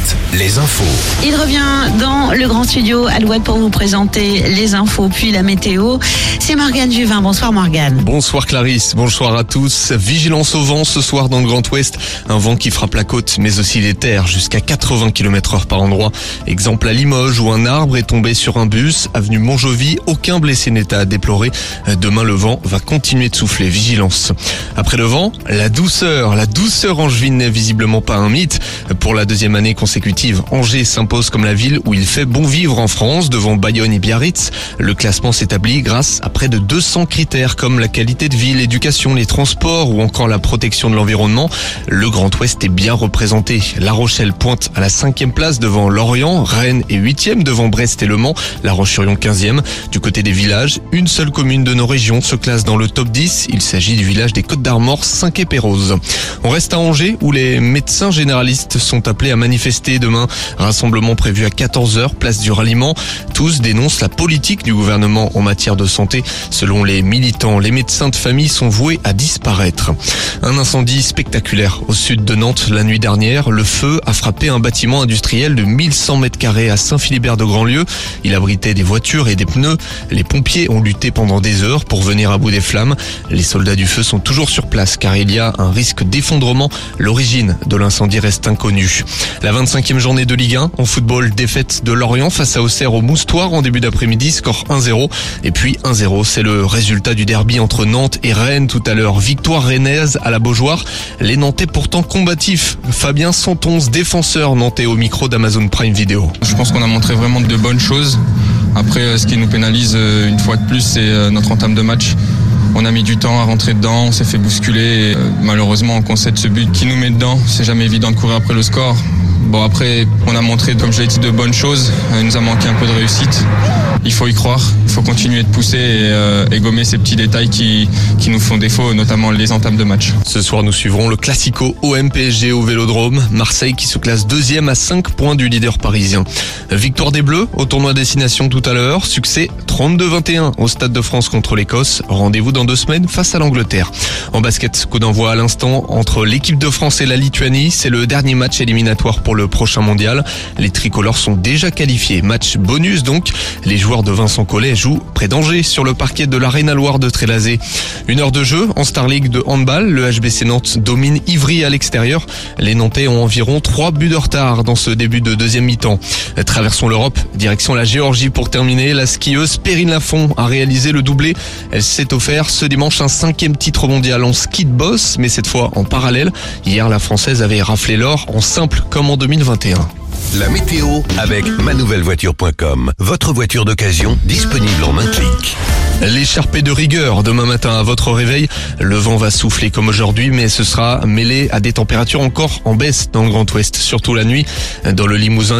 Alouette, les infos. Il revient dans le grand studio Alouette pour vous présenter les infos puis la météo. C'est Morgane Juvin. Bonsoir Morgane. Bonsoir Clarisse, bonsoir à tous. Vigilance au vent ce soir dans le Grand Ouest. Un vent qui frappe la côte mais aussi les terres jusqu'à 80 km heure par endroit. Exemple à Limoges où un arbre est tombé sur un bus. Avenue Montjovi, aucun blessé n'est à déplorer. Demain le vent va continuer de souffler. Vigilance. Après le vent, la douceur. La douceur angevine n'est visiblement pas un mythe. Pour la deuxième année consécutive, Angers s'impose comme la ville où il fait bon vivre en France devant Bayonne et Biarritz. Le classement s'établit grâce à près de 200 critères comme la qualité de vie, l'éducation, les transports ou encore la protection de l'environnement. Le Grand Ouest est bien représenté. La Rochelle pointe à la cinquième place devant Lorient, Rennes est huitième devant Brest et Le Mans, La Roche-sur-Yon 15e. Du côté des villages, une seule commune de nos régions se classe dans le top 10. Il s'agit du village des Côtes d'Armor, 5 et Pérouse. On reste à Angers où les médecins généralistes sont appelés à manifester demain. Rassemblement prévu à 14h, place du ralliement. Tous dénoncent la politique du gouvernement en matière de santé. Selon les militants, les médecins de famille sont voués à disparaître. Un incendie spectaculaire au sud de Nantes la nuit dernière. Le feu a frappé un bâtiment industriel de 1100 mètres carrés à Saint-Philibert de Grandlieu. Il abritait des voitures et des pneus. Les pompiers ont lutté pendant des heures pour venir à bout des flammes. Les soldats du feu sont toujours sur place car il y a un risque d'effondrement. L'origine de l'incendie reste inconnue. La 25e journée de Ligue 1 en football, défaite de Lorient face à Auxerre au Moustoir en début d'après-midi, score 1-0. Et puis 1-0, c'est le résultat du derby entre Nantes et Rennes tout à l'heure. Victoire rennaise à la Beaujoire. Les Nantais pourtant combatifs. Fabien Santonce, défenseur nantais au micro d'Amazon Prime Video. Je pense qu'on a montré vraiment de bonnes choses. Après, euh, ce qui nous pénalise euh, une fois de plus, c'est euh, notre entame de match. On a mis du temps à rentrer dedans, on s'est fait bousculer. Malheureusement, on concède ce but qui nous met dedans. C'est jamais évident de courir après le score. Bon, après, on a montré, comme je l'ai dit, de bonnes choses. Il nous a manqué un peu de réussite. Il faut y croire, il faut continuer de pousser et, euh, gommer ces petits détails qui, nous font défaut, notamment les entames de match. Ce soir, nous suivrons le Classico OM-PSG au Vélodrome. Marseille qui se classe deuxième à 5 points du leader parisien. Victoire des Bleus au tournoi destination tout à l'heure. Succès 32-21 au Stade de France contre l'Écosse. Rendez-vous dans deux semaines face à l'Angleterre. En basket, coup d'envoi à l'instant entre l'équipe de France et la Lituanie. C'est le dernier match éliminatoire pour le prochain mondial. Les tricolores sont déjà qualifiés. Match bonus donc. Les de Vincent Collet jouent près d'Angers sur le parquet de l'Arena Loire de Trélazé. Une heure de jeu en Star League de handball. Le HBC Nantes domine Ivry à l'extérieur. Les Nantais ont environ 3 buts de retard dans ce début de deuxième mi-temps. Traversons l'Europe, direction la Géorgie pour terminer. La skieuse Perrine Lafont a réalisé le doublé. Elle s'est offert ce dimanche un cinquième titre mondial en ski de boss, mais cette fois en parallèle. Hier, la Française avait raflé l'or en simple comme en 2021. La météo avec manouvellevoiture.com. Votre voiture d'occasion disponible en un clic. L'écharpé de rigueur demain matin à votre réveil. Le vent va souffler comme aujourd'hui, mais ce sera mêlé à des températures encore en baisse dans le Grand Ouest, surtout la nuit. Dans le Limousin,